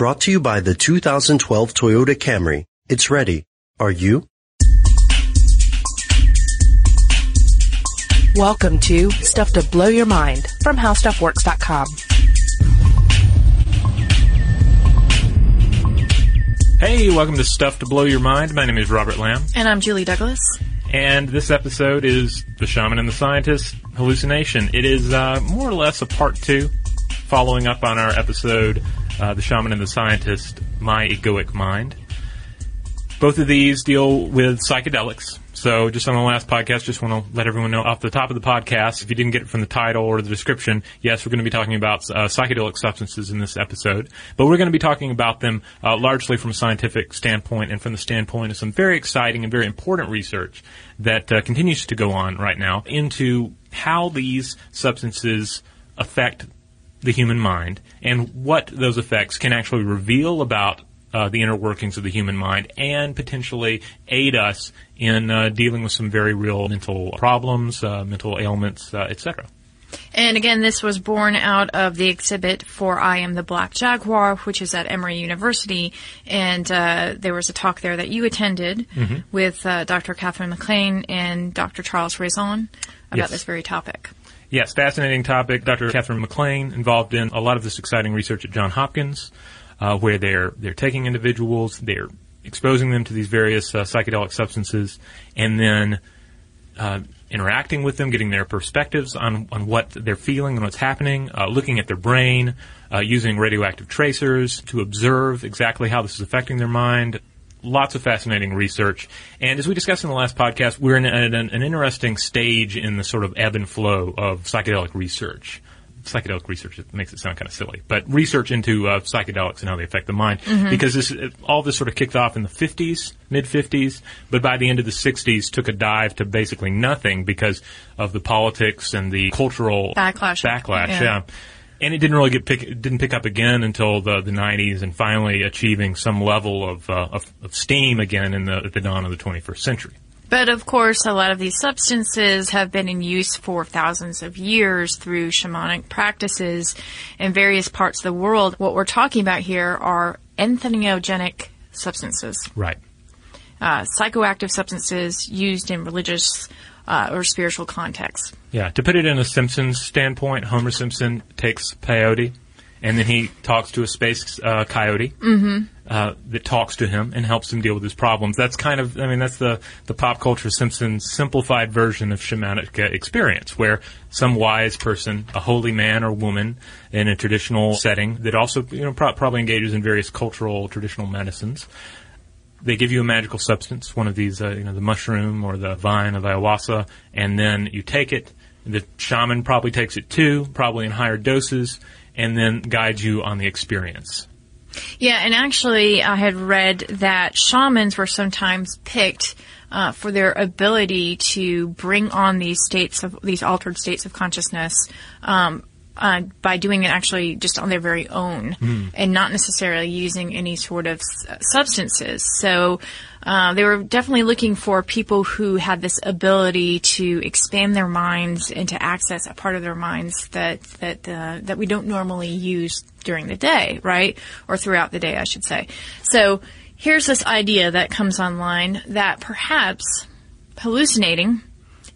brought to you by the 2012 Toyota Camry. It's ready. Are you? Welcome to Stuff to Blow Your Mind from HowStuffWorks.com. Hey, welcome to Stuff to Blow Your Mind. My name is Robert Lamb, And I'm Julie Douglas. and this episode is The Shaman and the Scientist Hallucination. It is uh, more or less a part two, following up on our episode, uh, The Shaman and the Scientist My Egoic Mind. Both of these deal with psychedelics. So, just on the last podcast, just want to let everyone know off the top of the podcast, if you didn't get it from the title or the description, yes, we're going to be talking about uh, psychedelic substances in this episode, but we're going to be talking about them uh, largely from a scientific standpoint and from the standpoint of some very exciting and very important research that uh, continues to go on right now into how these substances affect the human mind and what those effects can actually reveal about uh, the inner workings of the human mind and potentially aid us in uh, dealing with some very real mental problems, uh, mental ailments, uh, etc. And again, this was born out of the exhibit for I Am the Black Jaguar, which is at Emory University. And uh, there was a talk there that you attended with uh, Dr. Katherine MacLean and Dr. Charles Raison about Yes. this very topic. Yes, fascinating topic. Dr. Katherine MacLean involved in a lot of this exciting research at Johns Hopkins, uh, where they're they're taking individuals, they're exposing them to these various uh, psychedelic substances, and then uh, interacting with them, getting their perspectives on, on what they're feeling and what's happening, uh, looking at their brain, uh, using radioactive tracers to observe exactly how this is affecting their mind. Lots of fascinating research. And as we discussed in the last podcast, we're in an, an, interesting stage in the sort of ebb and flow of psychedelic research. Psychedelic research it makes it sound kind of silly, but research into uh, psychedelics and how they affect the mind, because this all this sort of kicked off in the 50s, mid 50s, but by the end of the 60s took a dive to basically nothing because of the politics and the cultural Backlash. Backlash, Yeah. yeah. And it didn't really get pick, didn't pick up again until the, the 90s, and finally achieving some level of, uh, of, of steam again in the at the dawn of the 21st century. But of course, a lot of these substances have been in use for thousands of years through shamanic practices in various parts of the world. What we're talking about here are entheogenic substances. Right. uh, psychoactive substances used in religious uh, or spiritual context. Yeah, to put it in a Simpsons standpoint, Homer Simpson takes peyote, and then he talks to a space uh, coyote uh, that talks to him and helps him deal with his problems. That's kind of, I mean, that's the, the pop culture Simpsons simplified version of shamanic experience, where some wise person, a holy man or woman in a traditional setting that also, you know, pro- probably engages in various cultural traditional medicines, they give you a magical substance, one of these, uh, you know, the mushroom or the vine of ayahuasca, and then you take it. The shaman probably takes it too, probably in higher doses, and then guides you on the experience. Yeah, and actually, I had read that shamans were sometimes picked uh, for their ability to bring on these states of these altered states of consciousness. Um, uh, by doing it actually just on their very own and not necessarily using any sort of s- substances. So uh, they were definitely looking for people who had this ability to expand their minds and to access a part of their minds that that uh, that we don't normally use during the day, right? Or throughout the day, I should say. So here's this idea that comes online that perhaps hallucinating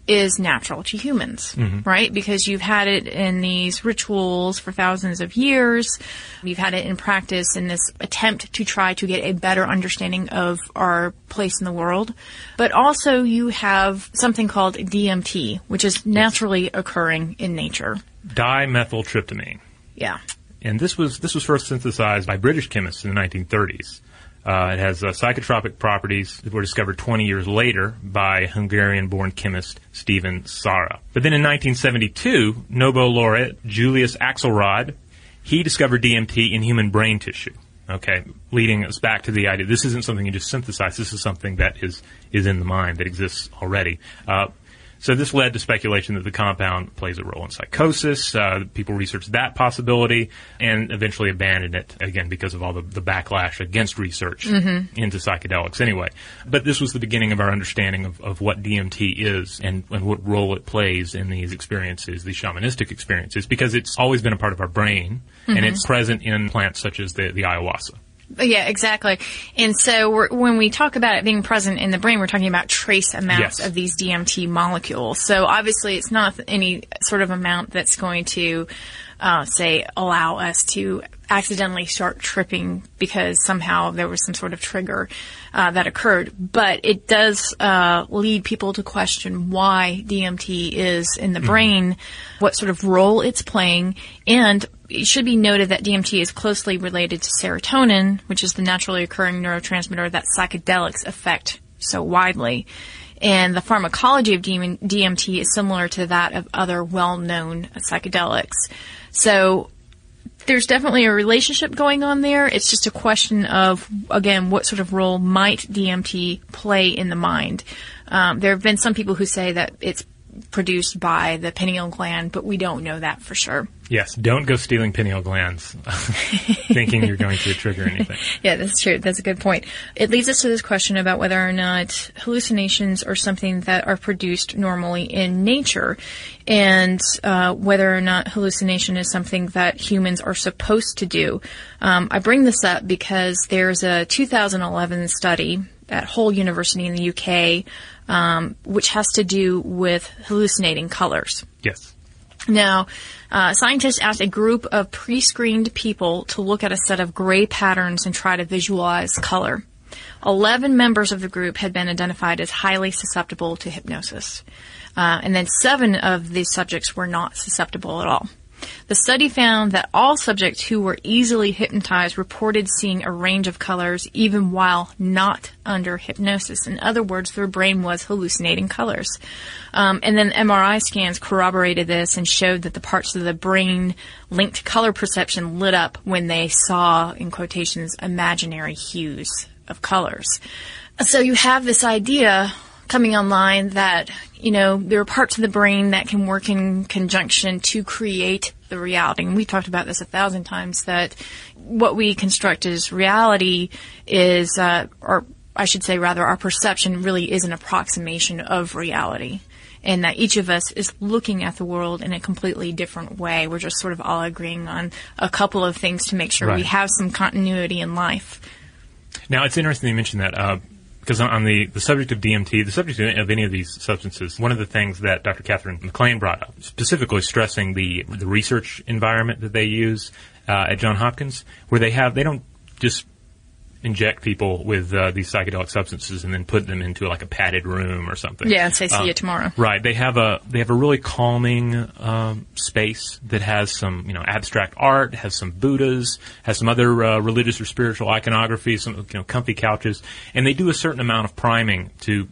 is natural to humans, mm-hmm. right? Because you've had it in these rituals for thousands of years. You've had it in practice in this attempt to try to get a better understanding of our place in the world. But also you have something called DMT, which is naturally occurring in nature. Dimethyltryptamine. Yeah. And this was, this was first synthesized by British chemists in the 1930s. Uh, it has uh, psychotropic properties that were discovered 20 years later by Hungarian-born chemist Stephen Szára. But then in 1972, Nobel laureate Julius Axelrod, he discovered DMT in human brain tissue. Okay, leading us back to the idea this isn't something you just synthesize. This is something that is is in the mind that exists already. Uh, So this led to speculation that the compound plays a role in psychosis. Uh, people researched that possibility and eventually abandoned it again because of all the, the backlash against research into psychedelics. Anyway, but this was the beginning of our understanding of, of what DMT is and, and what role it plays in these experiences, these shamanistic experiences, because it's always been a part of our brain and it's present in plants such as the, the ayahuasca. Yeah, exactly. And so we're, when we talk about it being present in the brain, we're talking about trace amounts Yes. of these DMT molecules. So obviously it's not any sort of amount that's going to, uh, say, allow us to accidentally start tripping because somehow there was some sort of trigger uh, that occurred. But it does uh, lead people to question why DMT is in the brain, what sort of role it's playing, and it should be noted that DMT is closely related to serotonin, which is the naturally occurring neurotransmitter that psychedelics affect so widely. And the pharmacology of DMT is similar to that of other well-known psychedelics. So there's definitely a relationship going on there. It's just a question of, again, what sort of role might DMT play in the mind. Um, there have been some people who say that it's produced by the pineal gland, but we don't know that for sure. Yes, don't go stealing pineal glands thinking you're going to trigger anything. Yeah, that's true. That's a good point. It leads us to this question about whether or not hallucinations are something that are produced normally in nature, and uh, whether or not hallucination is something that humans are supposed to do. Um, I bring this up because there's a 2011 study at Hull University in the UK, um, which has to do with hallucinating colors. Yes. Now, uh, scientists asked a group of pre-screened people to look at a set of gray patterns and try to visualize color. Eleven members of the group had been identified as highly susceptible to hypnosis, uh, and then seven of these subjects were not susceptible at all. The study found that all subjects who were easily hypnotized reported seeing a range of colors even while not under hypnosis. In other words, their brain was hallucinating colors. Um, and then MRI scans corroborated this and showed that the parts of the brain linked to color perception lit up when they saw, in quotations, imaginary hues of colors. So you have this idea coming online that, you know, there are parts of the brain that can work in conjunction to create the reality. And we talked about this a thousand times that what we construct as reality is, uh, or I should say rather, our perception really is an approximation of reality. And that each of us is looking at the world in a completely different way. We're just sort of all agreeing on a couple of things to make sure we have some continuity in life. Now, it's interesting you mentioned that uh, because on- the, the subject of DMT, the subject of any of these substances, one of the things that Dr. Katherine MacLean brought up, specifically stressing the the research environment that they use uh, at Johns Hopkins, where they have they don't just inject people with uh, these psychedelic substances and then put them into like a padded room or something. Yeah, and say, "See Uh, you tomorrow." Right. They have a they have a really calming um, space that has some you know abstract art, has some Buddhas, has some other uh, religious or spiritual iconography, some you know comfy couches, and they do a certain amount of priming to.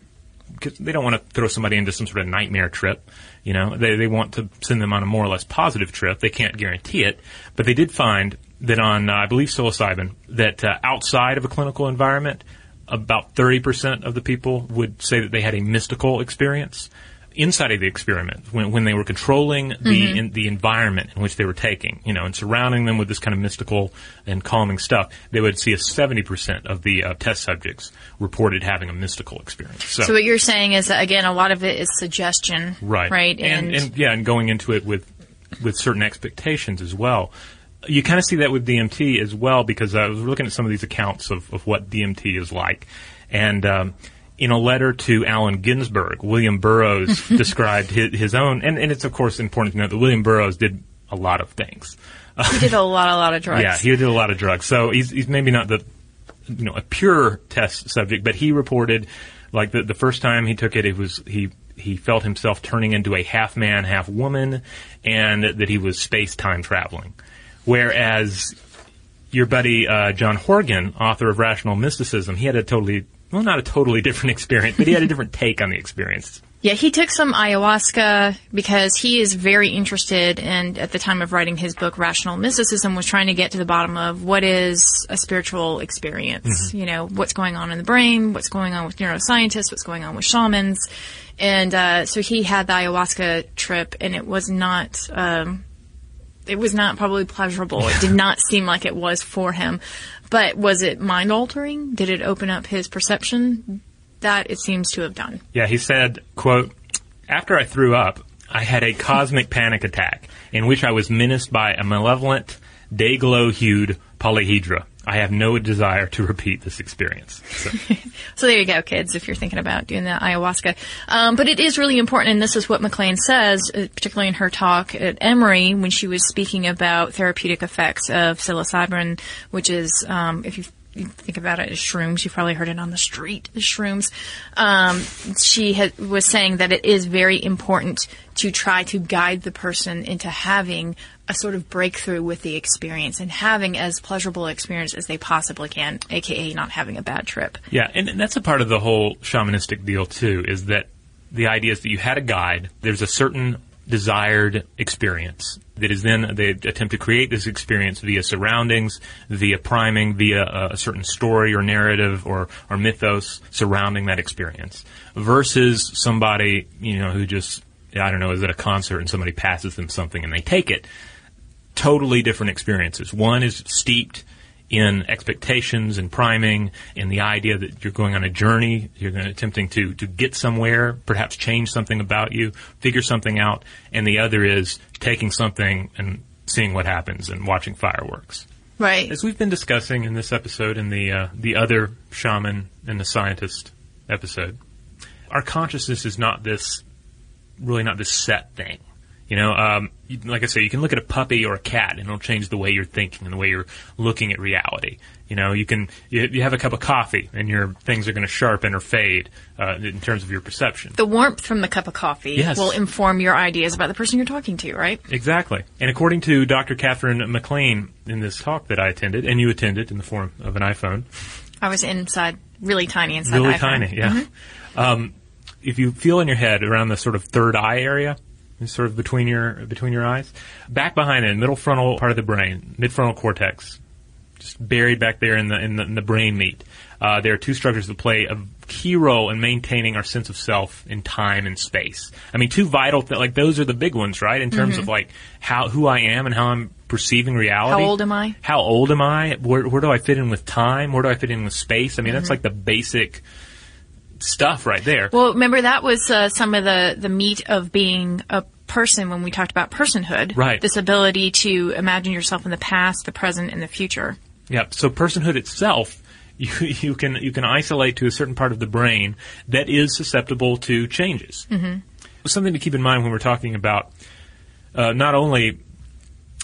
Cause they don't want to throw somebody into some sort of nightmare trip, you know. They they want to send them on a more or less positive trip. They can't guarantee it, but they did find that on uh, I believe psilocybin that uh, outside of a clinical environment, about 30% of the people would say that they had a mystical experience inside of the experiment when, when they were controlling the in, the environment in which they were taking, you know, and surrounding them with this kind of mystical and calming stuff, they would see a 70% of the uh, test subjects reported having a mystical experience. So, So what you're saying is that again, a lot of it is suggestion, right, Right, and, and yeah, and going into it with with certain expectations as well. You kind of see that with DMT as well because I was looking at some of these accounts of, of what DMT is like, and um, in a letter to Allen Ginsberg, William Burroughs described his, his own, and, and it's of course important to note that William Burroughs did a lot of things. he did a lot, a lot of drugs. Yeah, he did a lot of drugs. So he's he's maybe not the you know a pure test subject, but he reported like the the first time he took it, it was he he felt himself turning into a half man, half woman, and that he was space time traveling. Whereas your buddy uh, John Horgan, author of Rational Mysticism, he had a totally well, not a totally different experience, but he had a different take on the experience. Yeah, he took some ayahuasca because he is very interested and at the time of writing his book Rational Mysticism was trying to get to the bottom of what is a spiritual experience. You know, what's going on in the brain, what's going on with neuroscientists, what's going on with shamans. And uh, so he had the ayahuasca trip and it was not um, it was not probably pleasurable. It did not seem like it was for him. But was it mind altering? Did it open up his perception? That it seems to have done. Yeah, he said, quote, After I threw up, I had a cosmic panic attack in which I was menaced by a malevolent, day-glow-hued polyhedra. I have no desire to repeat this experience. So, So there you go, kids, if you're thinking about doing the ayahuasca. Um, but it is really important, and this is what MacLean says, uh, particularly in her talk at Emory when she was speaking about therapeutic effects of psilocybin, which is, um, if you you think about it as shrooms, you've probably heard it on the street as shrooms. Um, she had, was saying that it is very important to try to guide the person into having a sort of breakthrough with the experience and having as pleasurable experience as they possibly can, aka not having a bad trip. yeah, and, and that's a part of the whole shamanistic deal, too, is that the idea is that you had a guide, there's a certain desired experience that is then they attempt to create this experience via surroundings, via priming, via a, certain story or narrative or, or mythos surrounding that experience versus somebody, you know, who just, I don't know, is at a concert and somebody passes them something and they take it. Totally different experiences. One is steeped in expectations and priming and the idea that you're going on a journey, you're going to attempting to, to get somewhere, perhaps change something about you, figure something out, and the other is taking something and seeing what happens and watching fireworks. Right. As we've been discussing in this episode and the uh, the other shaman and the scientist episode, our consciousness is not this really not this set thing. You know, um, like I say, you can look at a puppy or a cat, and it'll change the way you're thinking and the way you're looking at reality. You know, you can you, you have a cup of coffee, and your things are going to sharpen or fade uh, in terms of your perception. the warmth from the cup of coffee Yes. will inform your ideas about the person you're talking to, right? Exactly. And according to Dr. Katherine MacLean in this talk that I attended, and you attended in the form of an iPhone, I was inside, really tiny inside. really iPhone. tiny, yeah. Um, if you feel in your head around the sort of third eye area, sort of between your between your eyes, back behind it, middle frontal part of the brain, midfrontal cortex, just buried back there in the in the, in the brain meat. Uh, there are two structures that play a key role in maintaining our sense of self in time and space. I mean, two vital th- like those are the big ones, right? In terms of like how who I am and how I'm perceiving reality. How old am I? How old am I? Where, where do I fit in with time? Where do I fit in with space? I mean, that's like the basic stuff right there. Well, remember that was uh, some of the the meat of being a person when we talked about personhood. Right. This ability to imagine yourself in the past, the present, and the future. Yeah. So personhood itself, you, you can you can isolate to a certain part of the brain that is susceptible to changes. Mm-hmm. Something to keep in mind when we're talking about uh, not only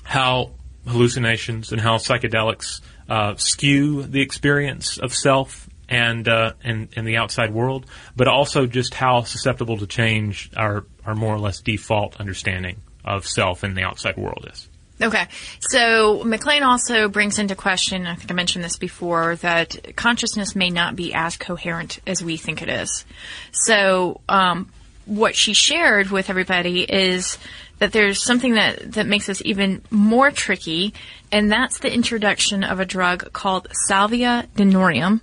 how hallucinations and how psychedelics uh, skew the experience of self and, uh, and and the outside world, but also just how susceptible to change our our more or less default understanding of self and the outside world is. Okay. So MacLean also brings into question, I think I mentioned this before, that consciousness may not be as coherent as we think it is. So, um, what she shared with everybody is that there's something that, that makes this even more tricky, and that's the introduction of a drug called Salvia divinorum.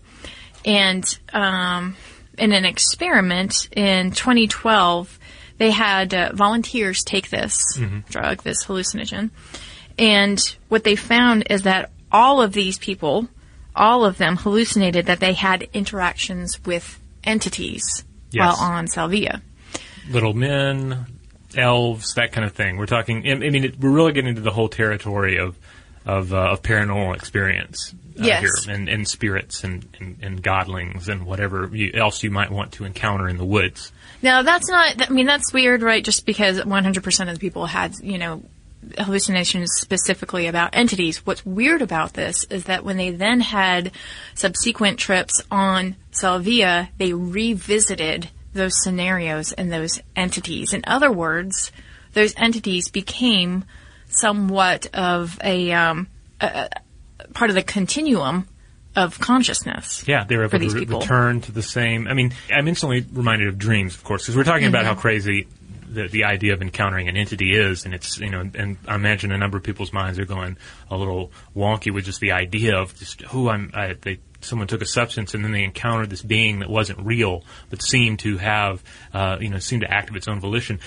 And um, in an experiment in 2012, they had uh, volunteers take this drug, this hallucinogen, and what they found is that all of these people, all of them hallucinated that they had interactions with entities Yes. while on Salvia. little men, elves, that kind of thing. We're talking. I I mean, it, we're really getting into the whole territory of of, uh, of paranormal experience uh, Yes. here, and, and spirits and, and, and godlings and whatever you, else you might want to encounter in the woods. Now that's not. I mean, that's weird, right? Just because 100% of the people had, you know, hallucinations specifically about entities. What's weird about this is that when they then had subsequent trips on Salvia, they revisited those scenarios and those entities. In other words, those entities became somewhat of a, um, a a- part of the continuum of consciousness. Yeah, they're able to re- return to the same. I mean, I'm instantly reminded of dreams, of course, because we're talking about how Mm-hmm. crazy the, the idea of encountering an entity is, and it's you know, and I imagine a number of people's minds are going a little wonky with just the idea of just who I'm. I, they someone took a substance and then they encountered this being that wasn't real, but seemed to have uh, you know seemed to act of its own volition.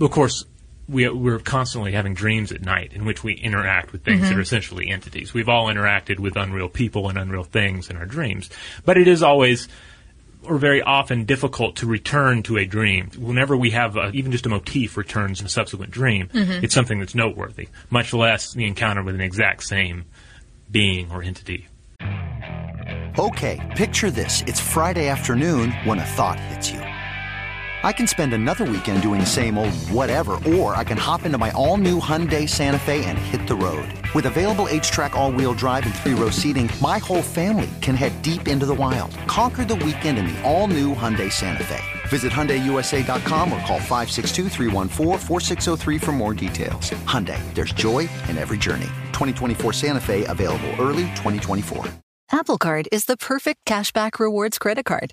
Of course. We, we're constantly having dreams at night in which we interact with things that mm-hmm. are essentially entities. We've all interacted with unreal people and unreal things in our dreams. But it is always or very often difficult to return to a dream. Whenever we have a, even just a motif returns in a subsequent dream, mm-hmm. it's something that's noteworthy, much less the encounter with an exact same being or entity. Okay, picture this. It's Friday afternoon when a thought hits you. I can spend another weekend doing the same old whatever, or I can hop into my all new Hyundai Santa Fe and hit the road. With available H track, all wheel drive, and three row seating, my whole family can head deep into the wild. Conquer the weekend in the all new Hyundai Santa Fe. Visit HyundaiUSA.com or call 562-314-4603 for more details. Hyundai, there's joy in every journey. 2024 Santa Fe available early 2024. Apple Card is the perfect cashback rewards credit card.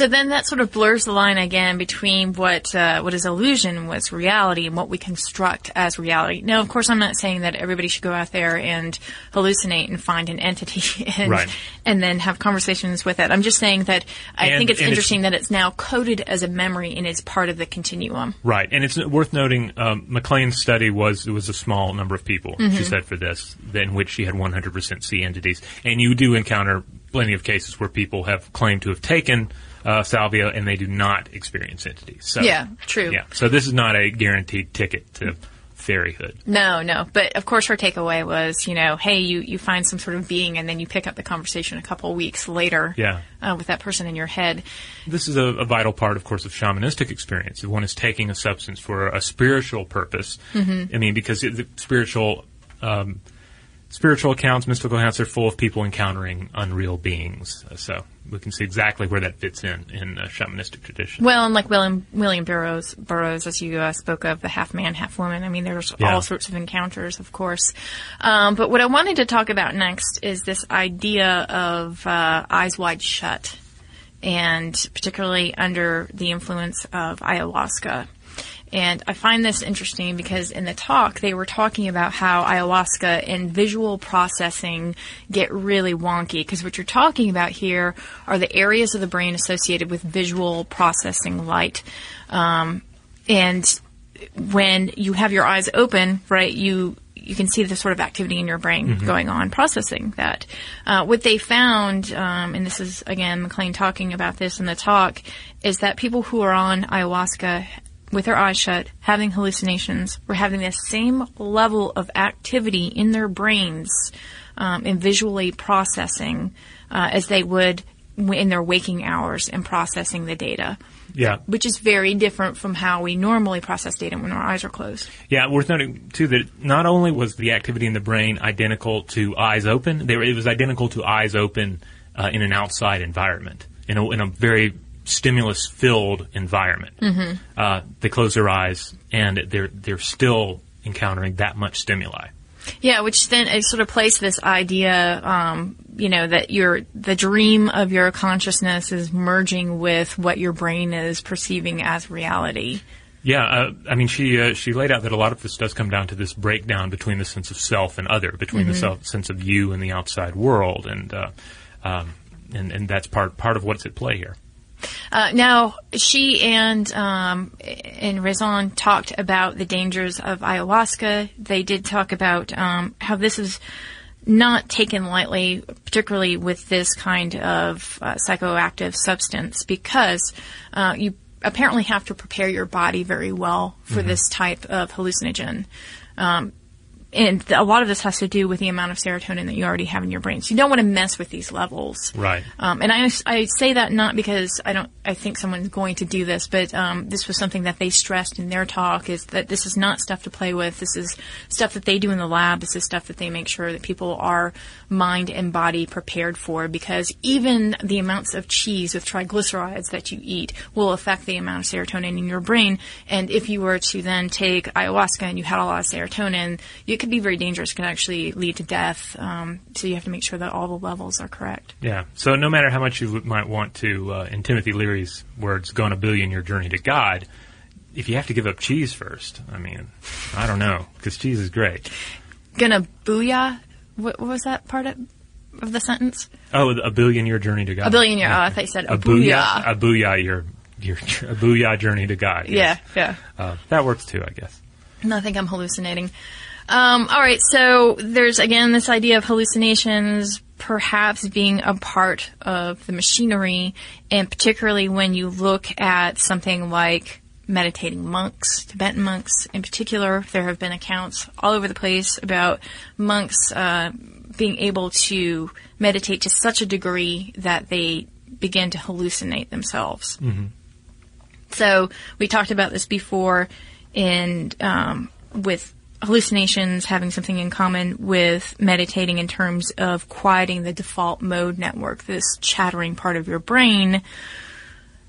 So then that sort of blurs the line again between what uh, what is illusion, what's reality, and what we construct as reality. Now, of course, I'm not saying that everybody should go out there and hallucinate and find an entity and Right. and then have conversations with it. I'm just saying that I And- think it's and it's- interesting that it's now coded as a memory and is part of the continuum. Right, and it's worth noting. Um, MacLean's study was it was a small number of people. Mm-hmm. She said for this, in which she had 100% C entities, and you do encounter plenty of cases where people have claimed to have taken uh, salvia and they do not experience entities. So, Yeah, true. Yeah, so this is not a guaranteed ticket to fairyhood. No, no. But of course, her takeaway was, you know, hey, you, you find some sort of being and then you pick up the conversation a couple weeks later Yeah. uh, with that person in your head. This is a, a vital part, of course, of shamanistic experience. If one is taking a substance for a spiritual purpose, I mean, because it, the spiritual, um, spiritual accounts, mystical accounts, are full of people encountering unreal beings. Uh, So we can see exactly where that fits in in a shamanistic tradition. Well, and like William William Burroughs, Burroughs, as you uh, spoke of, the half man, half woman. I mean, there's Yeah. all sorts of encounters, of course. Um, but what I wanted to talk about next is this idea of uh, eyes wide shut, and particularly under the influence of ayahuasca. And I find this interesting because in the talk they were talking about how ayahuasca and visual processing get really wonky because what you're talking about here are the areas of the brain associated with visual processing light. Um, and when you have your eyes open, right, you you can see the sort of activity in your brain going on processing that. Uh, what they found, um, and this is again MacLean talking about this in the talk, is that people who are on ayahuasca with their eyes shut, having hallucinations, were having the same level of activity in their brains um, in visually processing uh, as they would in their waking hours and processing the data Yeah. which is very different from how we normally process data when our eyes are closed. Yeah, worth noting too that not only was the activity in the brain identical to eyes open, they were, it was identical to eyes open uh, in an outside environment, in a, in a very stimulus filled environment. Mhm. Uh, they close their eyes and they're they're still encountering that much stimuli. Yeah, which then it sort of plays this idea, um, you know, that your the dream of your consciousness is merging with what your brain is perceiving as reality. Yeah, uh, I mean, she uh, she laid out that a lot of this does come down to this breakdown between the sense of self and other, between the Mhm. self, sense of you and the outside world, and uh, um, and and that's part part of what's at play here. Uh, now, she and um, and Raison talked about the dangers of ayahuasca. They did talk about um, how this is not taken lightly, particularly with this kind of uh, psychoactive substance, because uh, you apparently have to prepare your body very well for Mhm. this type of hallucinogen. Um, and a lot of this has to do with the amount of serotonin that you already have in your brain. So you don't want to mess with these levels. Right. Um, and I, I say that not because I don't, I think someone's going to do this, but um, this was something that they stressed in their talk is that this is not stuff to play with. This is stuff that they do in the lab. This is stuff that they make sure that people are mind and body prepared for because even the amounts of cheese with triglycerides that you eat will affect the amount of serotonin in your brain. And if you were to then take ayahuasca and you had a lot of serotonin, it could be very dangerous. It could actually lead to death. Um, so you have to make sure that all the levels are correct. Yeah. So no matter how much you might want to, uh, in Timothy Leary's words, go on a billion year journey to God, if you have to give up cheese first, I mean, I don't know, because cheese is great. Gonna booyah? What, what was that part of, of the sentence? Oh, a billion year journey to God. A billion year. Oh, I thought you said a, a booyah. A booyah your your a booyah journey to God. yes. Yeah, yeah. Uh, that works too, I guess. No, I think I'm hallucinating. Um, all right, so there's again this idea of hallucinations perhaps being a part of the machinery, and particularly when you look at something like meditating monks, Tibetan monks in particular. There have been accounts all over the place about monks uh, being able to meditate to such a degree that they begin to hallucinate themselves. Mm-hmm. So we talked about this before in um, with hallucinations having something in common with meditating in terms of quieting the default mode network, this chattering part of your brain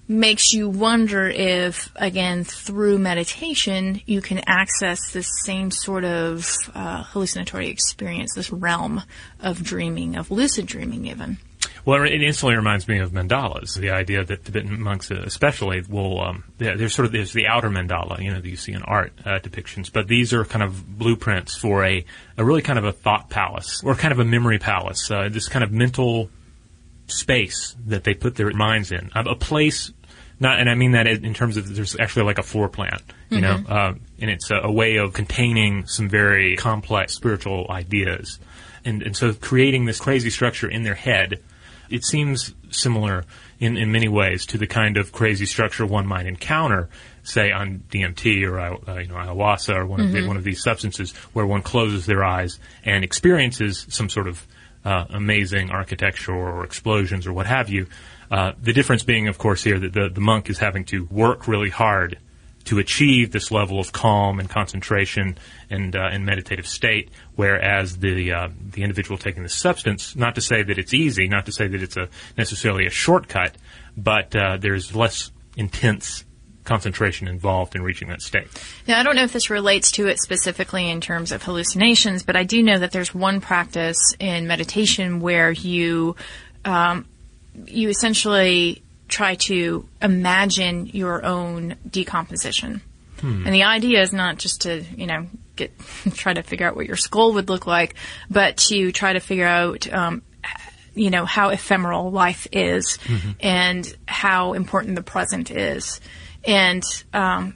makes you wonder if, again, through meditation, you can access this same sort of uh, hallucinatory experience, this realm of dreaming, of lucid dreaming, even. Well, it instantly reminds me of mandalas. The idea that Tibetan monks, uh, especially, will um, there's sort of there's the outer mandala, you know, that you see in art uh, depictions, but these are kind of blueprints for a, a really kind of a thought palace or kind of a memory palace. Uh, this kind of mental space that they put their minds in, a, place. Not, and I mean that in terms of there's actually like a floor plan, you Mhm. know, uh, and it's a, a way of containing some very complex spiritual ideas, and and so creating this crazy structure in their head it seems similar in, in many ways to the kind of crazy structure one might encounter, say on DMT or uh, you know ayahuasca or one of the, Mhm. one of these substances, where one closes their eyes and experiences some sort of uh, amazing architecture or explosions or what have you. Uh, the difference being, of course, here that the, the monk is having to work really hard to achieve this level of calm and concentration and uh, and meditative state, whereas the uh, the individual taking the substance, not to say that it's easy, not to say that it's a necessarily a shortcut, but uh, there's less intense concentration involved in reaching that state. Now, I don't know if this relates to it specifically in terms of hallucinations, but I do know that there's one practice in meditation where you, um, you essentially try to imagine your own decomposition. Hmm. And the idea is not just to, you know, get try to figure out what your skull would look like, but to try to figure out, um, you know, how ephemeral life is Mhm. and how important the present is. And um,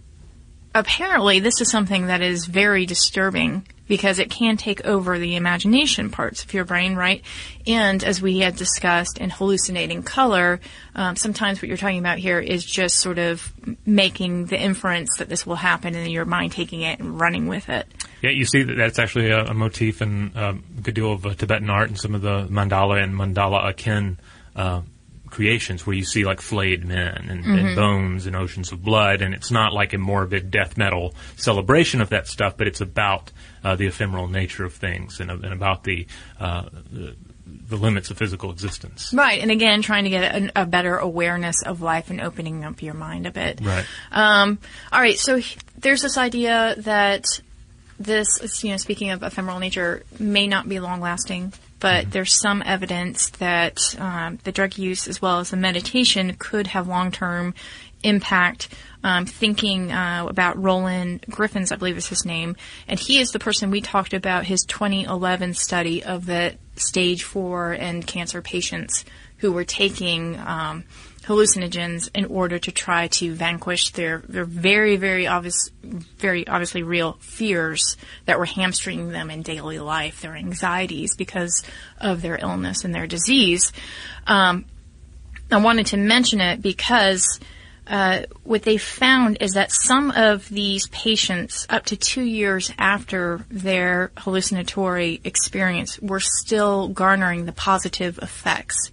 apparently, this is something that is very disturbing because it can take over the imagination parts of your brain, right? And as we had discussed in hallucinating color, um, sometimes what you're talking about here is just sort of making the inference that this will happen and your mind taking it and running with it. Yeah, you see that that's actually a, a motif in um, a good deal of uh, Tibetan art and some of the mandala and mandala akin uh, creations where you see like flayed men and, Mhm. and bones and oceans of blood, and it's not like a morbid death metal celebration of that stuff, but it's about uh, the ephemeral nature of things and, and about the, uh, the the limits of physical existence. Right, and again, trying to get a, a better awareness of life and opening up your mind a bit. Right. Um, all right, so h- there's this idea that this, you know, speaking of ephemeral nature, may not be long lasting, but there's some evidence that um, the drug use as well as the meditation could have long term impact. Um, thinking uh, about Roland Griffiths, I believe is his name, and he is the person we talked about his 2011 study of the stage four and cancer patients who were taking um, hallucinogens in order to try to vanquish their, their very, very obvious, very obviously real fears that were hamstringing them in daily life, their anxieties because of their illness and their disease. Um, I wanted to mention it because uh, what they found is that some of these patients, up to two years after their hallucinatory experience, were still garnering the positive effects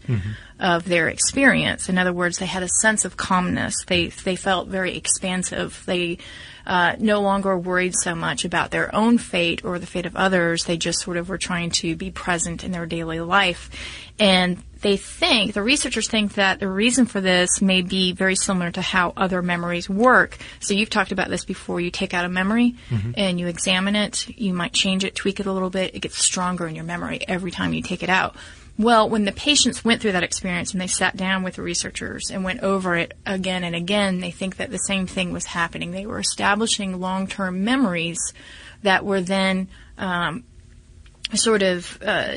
of their experience. In other words, they had a sense of calmness. They they felt very expansive. They uh, no longer worried so much about their own fate or the fate of others. They just sort of were trying to be present in their daily life. And they think, the researchers think that the reason for this may be very similar to how other memories work. So you've talked about this before. You take out a memory and you examine it. You might change it, tweak it a little bit. It gets stronger in your memory every time you take it out. Well, when the patients went through that experience and they sat down with the researchers and went over it again and again, they think that the same thing was happening. They were establishing long term memories that were then um, sort of uh,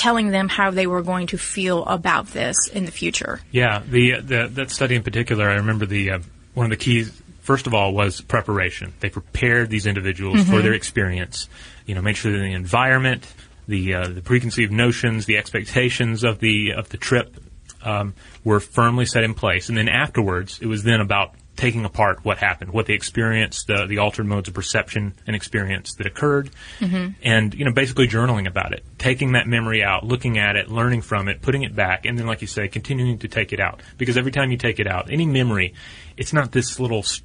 telling them how they were going to feel about this in the future. Yeah, the, the that study in particular, I remember the uh, one of the keys. First of all, was preparation. They prepared these individuals for their experience. You know, made sure that the environment, the uh, the preconceived notions, the expectations of the of the trip um, were firmly set in place. And then afterwards, it was then about taking apart what happened, what they experienced, the, the altered modes of perception and experience that occurred, mm-hmm. and you know basically journaling about it, taking that memory out, looking at it, learning from it, putting it back, and then like you say, continuing to take it out because every time you take it out, any memory, it's not this little. s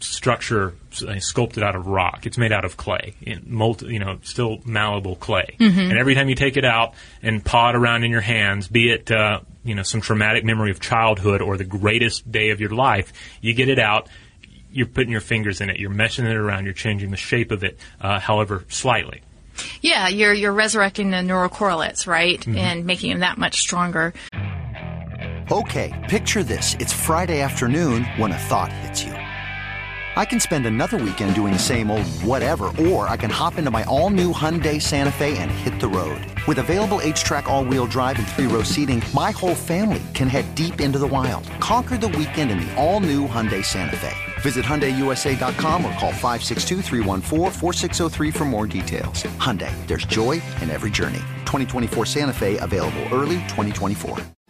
structure sculpted out of rock. It's made out of clay, in molten, you know, still malleable clay. And every time you take it out and paw it around in your hands, be it uh, you know some traumatic memory of childhood or the greatest day of your life, you get it out. You're putting your fingers in it. You're meshing it around. You're changing the shape of it, uh, however slightly. Yeah, you're you're resurrecting the neural correlates, right, and making them that much stronger. Okay, picture this. It's Friday afternoon when a thought hits you. I can spend another weekend doing the same old whatever, or I can hop into my all new Hyundai Santa Fe and hit the road. With available H track, all wheel drive, and three row seating, my whole family can head deep into the wild. Conquer the weekend in the all new Hyundai Santa Fe. Visit HyundaiUSA.com or call 562-314-4603 for more details. Hyundai, there's joy in every journey. 2024 Santa Fe available early 2024.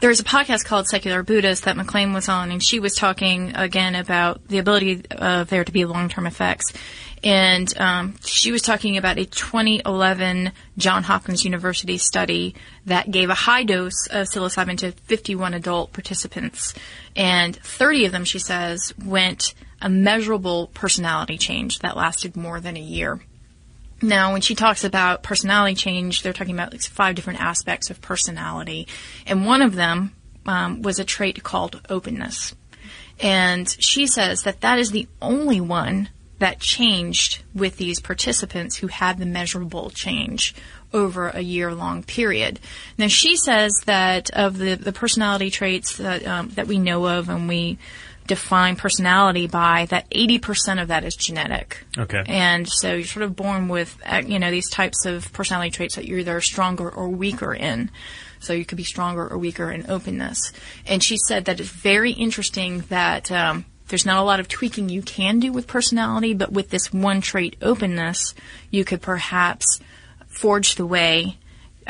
There's a podcast called Secular Buddhist that MacLean was on, and she was talking again about the ability of there to be long-term effects. And um, she was talking about a 2011 John Hopkins University study that gave a high dose of psilocybin to 51 adult participants, and 30 of them, she says, went a measurable personality change that lasted more than a year. Now, when she talks about personality change, they're talking about like five different aspects of personality, and one of them um, was a trait called openness. And she says that that is the only one that changed with these participants who had the measurable change over a year long period. Now, she says that of the, the personality traits that, um, that we know of and we define personality by, that 80% of that is genetic. Okay. And so you're sort of born with, uh, you know, these types of personality traits that you're either stronger or weaker in. So you could be stronger or weaker in openness. And she said that it's very interesting that um, there's not a lot of tweaking you can do with personality, but with this one trait, openness, you could perhaps forge the way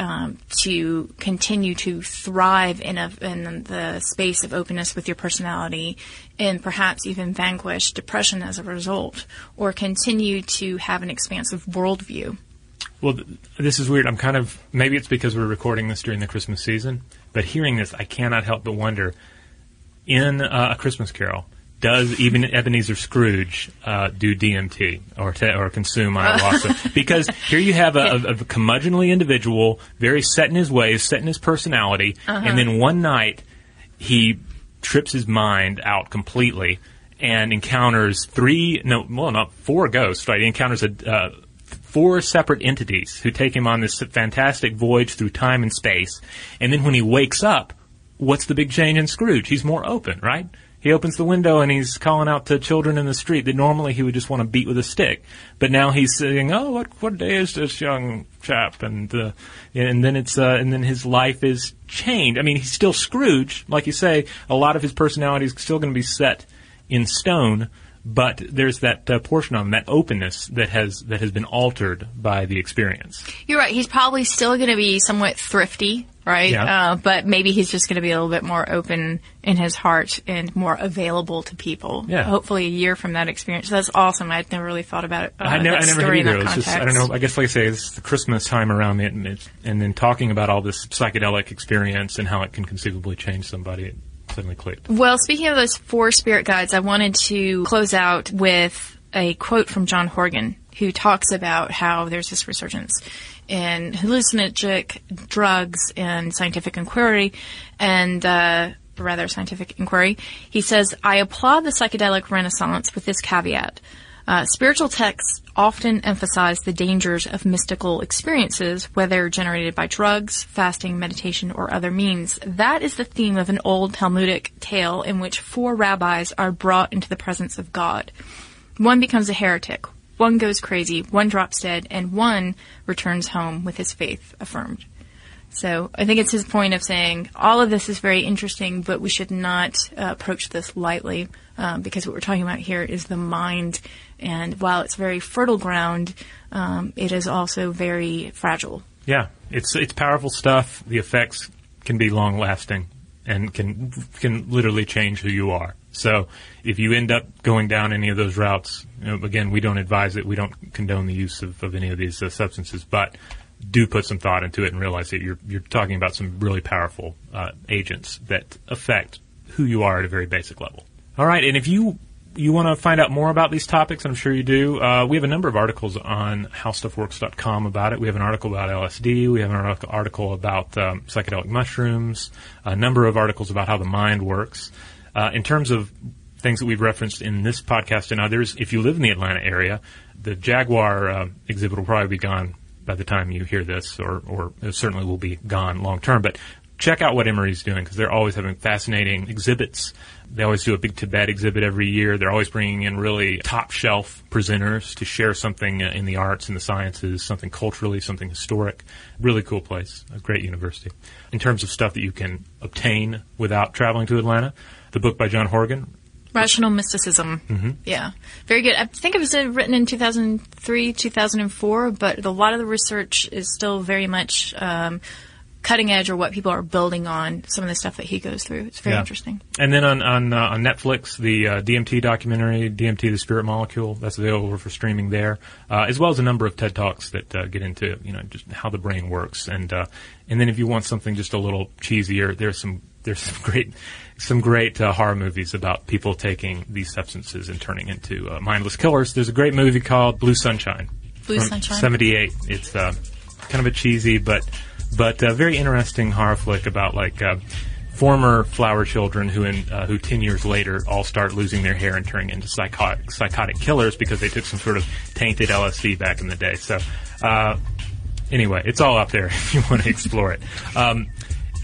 um, to continue to thrive in, a, in the space of openness with your personality and perhaps even vanquish depression as a result or continue to have an expansive worldview. Well, th- this is weird. I'm kind of maybe it's because we're recording this during the Christmas season, but hearing this, I cannot help but wonder. In uh, a Christmas Carol, does even Ebenezer Scrooge uh, do DMT or te- or consume ayahuasca? because here you have a, a, a curmudgeonly individual, very set in his ways, set in his personality, Uh-huh. and then one night he trips his mind out completely and encounters three, no, well, not four ghosts, right? He encounters a, uh, four separate entities who take him on this fantastic voyage through time and space. And then when he wakes up, what's the big change in Scrooge? He's more open, right? He opens the window and he's calling out to children in the street that normally he would just want to beat with a stick. But now he's saying, "Oh, what what day is this young chap?" And uh, and then it's uh, and then his life is changed. I mean, he's still Scrooge, like you say. A lot of his personality is still going to be set in stone, but there's that uh, portion of him, that openness that has that has been altered by the experience. You're right. He's probably still going to be somewhat thrifty, right? Yeah. Uh, but maybe he's just going to be a little bit more open in his heart and more available to people. Yeah. Hopefully, a year from that experience. That's awesome. I'd never really thought about it. Uh, I never, that I never had either. just, I don't know. I guess, like I say, it's the Christmas time around it, and, it, and then talking about all this psychedelic experience and how it can conceivably change somebody. It suddenly clicked. Well, speaking of those four spirit guides, I wanted to close out with a quote from John Horgan, who talks about how there's this resurgence in hallucinogenic drugs and scientific inquiry, and uh, rather scientific inquiry. He says, "I applaud the psychedelic renaissance with this caveat." Uh, spiritual texts often emphasize the dangers of mystical experiences, whether generated by drugs, fasting, meditation, or other means. That is the theme of an old Talmudic tale in which four rabbis are brought into the presence of God. One becomes a heretic, one goes crazy, one drops dead, and one returns home with his faith affirmed. So I think it's his point of saying all of this is very interesting, but we should not uh, approach this lightly um, because what we're talking about here is the mind, and while it's very fertile ground, um, it is also very fragile. Yeah, it's it's powerful stuff. The effects can be long lasting and can can literally change who you are. So if you end up going down any of those routes, you know, again, we don't advise it. We don't condone the use of, of any of these uh, substances, but do put some thought into it and realize that you're you're talking about some really powerful uh, agents that affect who you are at a very basic level. All right, and if you you want to find out more about these topics, I'm sure you do. Uh, we have a number of articles on howstuffworks.com about it. We have an article about LSD. We have an article about um, psychedelic mushrooms. A number of articles about how the mind works. Uh, in terms of things that we've referenced in this podcast and others, if you live in the Atlanta area, the Jaguar uh, exhibit will probably be gone by the time you hear this, or, or certainly will be gone long term. But check out what Emory's doing because they're always having fascinating exhibits. They always do a big Tibet exhibit every year. They're always bringing in really top shelf presenters to share something uh, in the arts and the sciences, something culturally, something historic. Really cool place, a great university. In terms of stuff that you can obtain without traveling to Atlanta, the book by John Horgan, Rational mysticism. Mhm. Yeah. Very good. I think it was uh, written in 2003, 2004, but a lot of the research is still very much um, cutting edge or what people are building on, some of the stuff that he goes through. It's very Yeah. interesting. And then on on, uh, on Netflix, the uh, DMT documentary, DMT: The Spirit Molecule, that's available for streaming there, uh, as well as a number of TED talks that uh, get into you know just how the brain works. And uh, and then if you want something just a little cheesier, there's some there's some great some great uh, horror movies about people taking these substances and turning into uh, mindless killers. There's a great movie called Blue Sunshine. Blue Sunshine. 78. It's uh, kind of a cheesy but but uh, very interesting horror flick about like uh, former flower children who in uh, who 10 years later all start losing their hair and turning into psychotic psychotic killers because they took some sort of tainted LSD back in the day. So uh, anyway, it's all up there if you want to explore it. Um,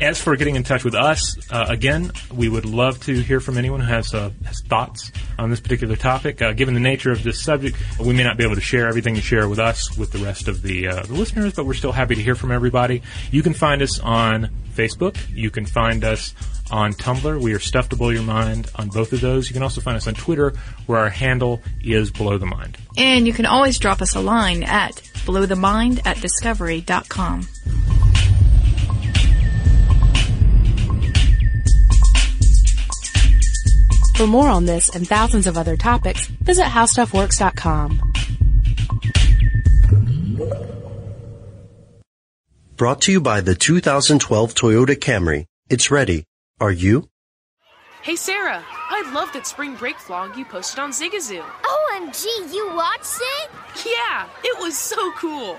as for getting in touch with us, uh, again, we would love to hear from anyone who has, uh, has thoughts on this particular topic. Uh, given the nature of this subject, we may not be able to share everything you share with us with the rest of the, uh, the listeners, but we're still happy to hear from everybody. You can find us on Facebook. You can find us on Tumblr. We are Stuff to Blow Your Mind on both of those. You can also find us on Twitter, where our handle is Blow the Mind. And you can always drop us a line at blowthemind at discovery.com. For more on this and thousands of other topics, visit howstuffworks.com. Brought to you by the 2012 Toyota Camry. It's ready. Are you? Hey Sarah, I love that spring break vlog you posted on Zigazoo. OMG, you watched it? Yeah, it was so cool.